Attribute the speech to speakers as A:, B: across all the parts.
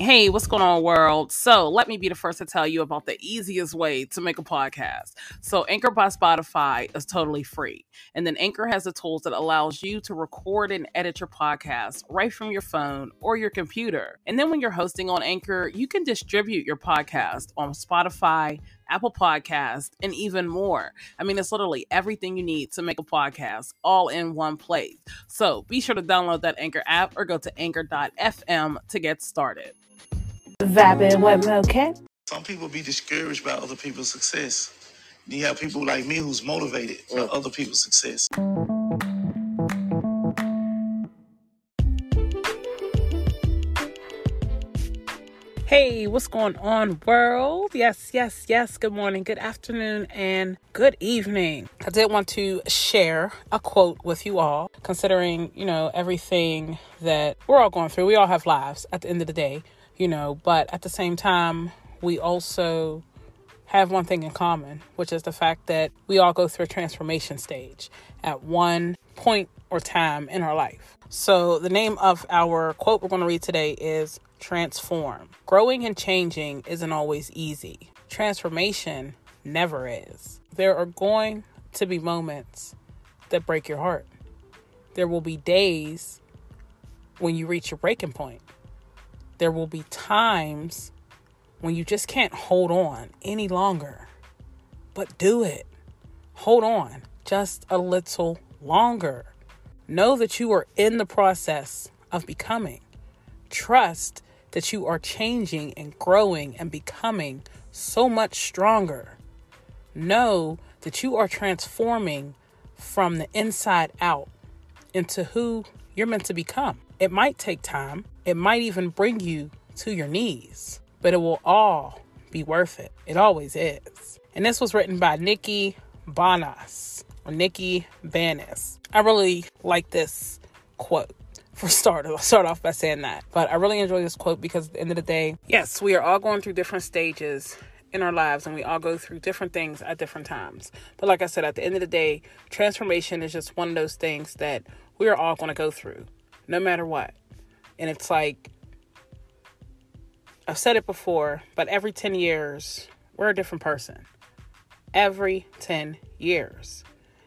A: Hey, what's going on, world? So, let me be the first to tell you about the easiest way to make a podcast. So, Anchor by Spotify is totally free. And then Anchor has the tools that allows you to record and edit your podcast right from your phone or your computer. And then when you're hosting on Anchor, you can distribute your podcast on Spotify, Apple Podcast, and even more. I mean, it's literally everything you need to make a podcast all in one place. So, be sure to download that Anchor app or go to anchor.fm to get started.
B: Vibing with okay.
C: Some people be discouraged by other people's success. You have people like me who's motivated by other people's success.
A: Hey, what's going on, world? Yes, yes, yes. Good morning, good afternoon, and good evening. I did want to share a quote with you all, considering, you know, everything that we're all going through. We all have lives at the end of the day, you know, but at the same time, we also have one thing in common, which is the fact that we all go through a transformation stage at one point or time in our life. So, the name of our quote we're going to read today is Transform. Growing and changing isn't always easy, transformation never is. There are going to be moments that break your heart. There will be days when you reach your breaking point. There will be times when you just can't hold on any longer. But do it. Hold on just a little longer. Know that you are in the process of becoming. Trust that you are changing and growing and becoming so much stronger. Know that you are transforming from the inside out into who you're meant to become. It might take time, it might even bring you to your knees, but it will all be worth it. It always is. And this was written by Nikki Banas or Nikki Banas. I really like this quote for starters. I'll start off by saying that. But I really enjoy this quote because at the end of the day, yes, we are all going through different stages in our lives and we all go through different things at different times. But like I said, at the end of the day, transformation is just one of those things that we are all going to go through no matter what. And it's like, I've said it before, but every 10 years, we're a different person. Every 10 years.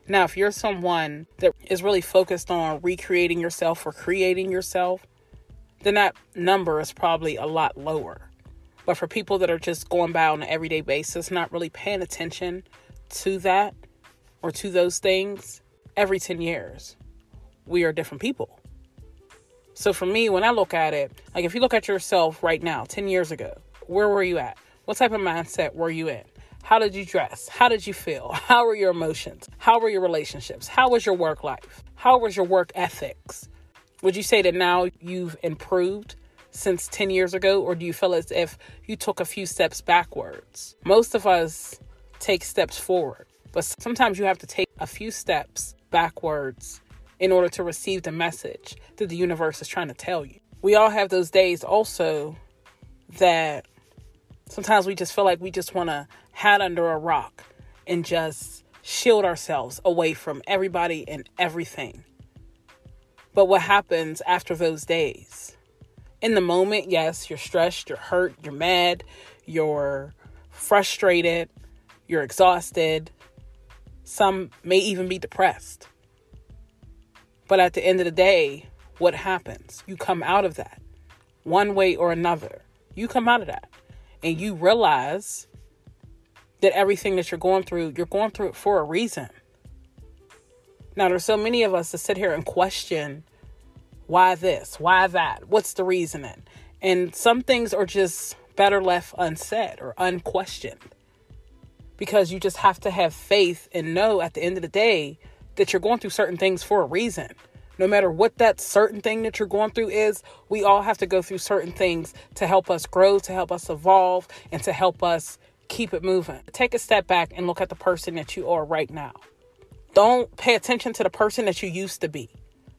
A: Now, if you're someone that is really focused on recreating yourself or creating yourself, then that number is probably a lot lower. But for people that are just going by on an everyday basis, not really paying attention to that or to those things, every 10 years, we are different people. So for me, when I look at it, like if you look at yourself right now, 10 years ago, where were you at? What type of mindset were you in? How did you dress? How did you feel? How were your emotions? How were your relationships? How was your work life? How was your work ethics? Would you say that now you've improved since 10 years ago, or do you feel as if you took a few steps backwards? Most of us take steps forward, but sometimes you have to take a few steps backwards in order to receive the message that the universe is trying to tell you. We all have those days also that sometimes we just feel like we just want to hide under a rock and just shield ourselves away from everybody and everything. But what happens after those days? In the moment, yes, you're stressed, you're hurt, you're mad, you're frustrated, you're exhausted. Some may even be depressed. But at the end of the day, what happens? You come out of that one way or another. You come out of that and you realize that everything that you're going through, you're going through it for a reason. Now, there's so many of us that sit here and question why this, why that, what's the reasoning? And some things are just better left unsaid or unquestioned because you just have to have faith and know at the end of the day that you're going through certain things for a reason. No matter what that certain thing that you're going through is, we all have to go through certain things to help us grow, to help us evolve, and to help us keep it moving. Take a step back and look at the person that you are right now. Don't pay attention to the person that you used to be.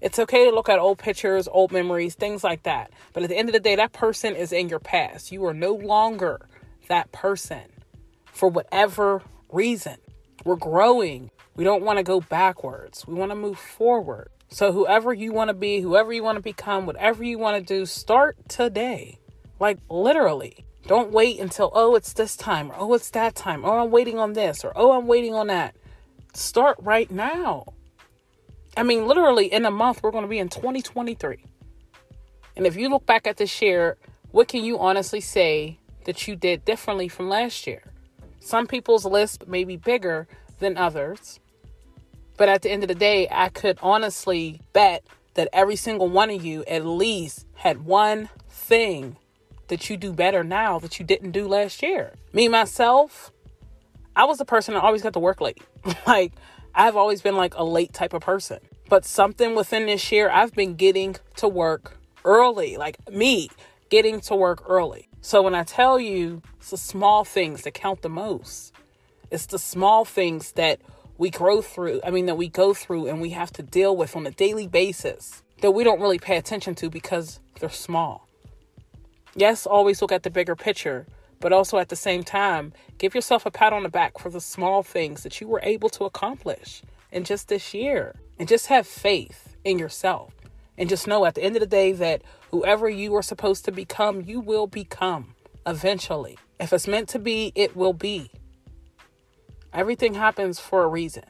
A: It's okay to look at old pictures, old memories, things like that. But at the end of the day, that person is in your past. You are no longer that person for whatever reason. We're growing. We don't want to go backwards. We want to move forward. So, whoever you want to be, whoever you want to become, whatever you want to do, start today. Like literally. Don't wait until, oh, it's this time, or oh, it's that time, or I'm waiting on this, or oh, I'm waiting on that. Start right now. I mean, literally, in a month, we're going to be in 2023. And if you look back at this year, what can you honestly say that you did differently from last year? Some people's list may be bigger than others. But at the end of the day, I could honestly bet that every single one of you at least had one thing that you do better now that you didn't do last year. Me, myself, I was the person that always got to work late. like, I've always been like a late type of person. But something within this year, I've been getting to work early. Like, me getting to work early. So when I tell you it's the small things that count the most, it's the small things that we grow through, I mean, that we go through and we have to deal with on a daily basis that we don't really pay attention to because they're small. Yes, always look at the bigger picture, but also at the same time, give yourself a pat on the back for the small things that you were able to accomplish in just this year. And just have faith in yourself. And just know at the end of the day that whoever you are supposed to become, you will become eventually. If it's meant to be, it will be. Everything happens for a reason.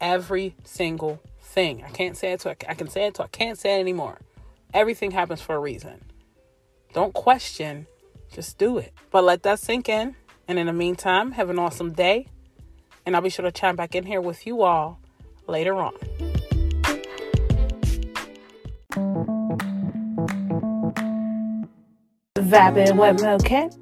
A: Every single thing. I can't say it to I can say it to I can't say it anymore. Everything happens for a reason. Don't question, just do it. But let that sink in. And in the meantime, have an awesome day. And I'll be sure to chime back in here with you all later on.
B: Vibing with.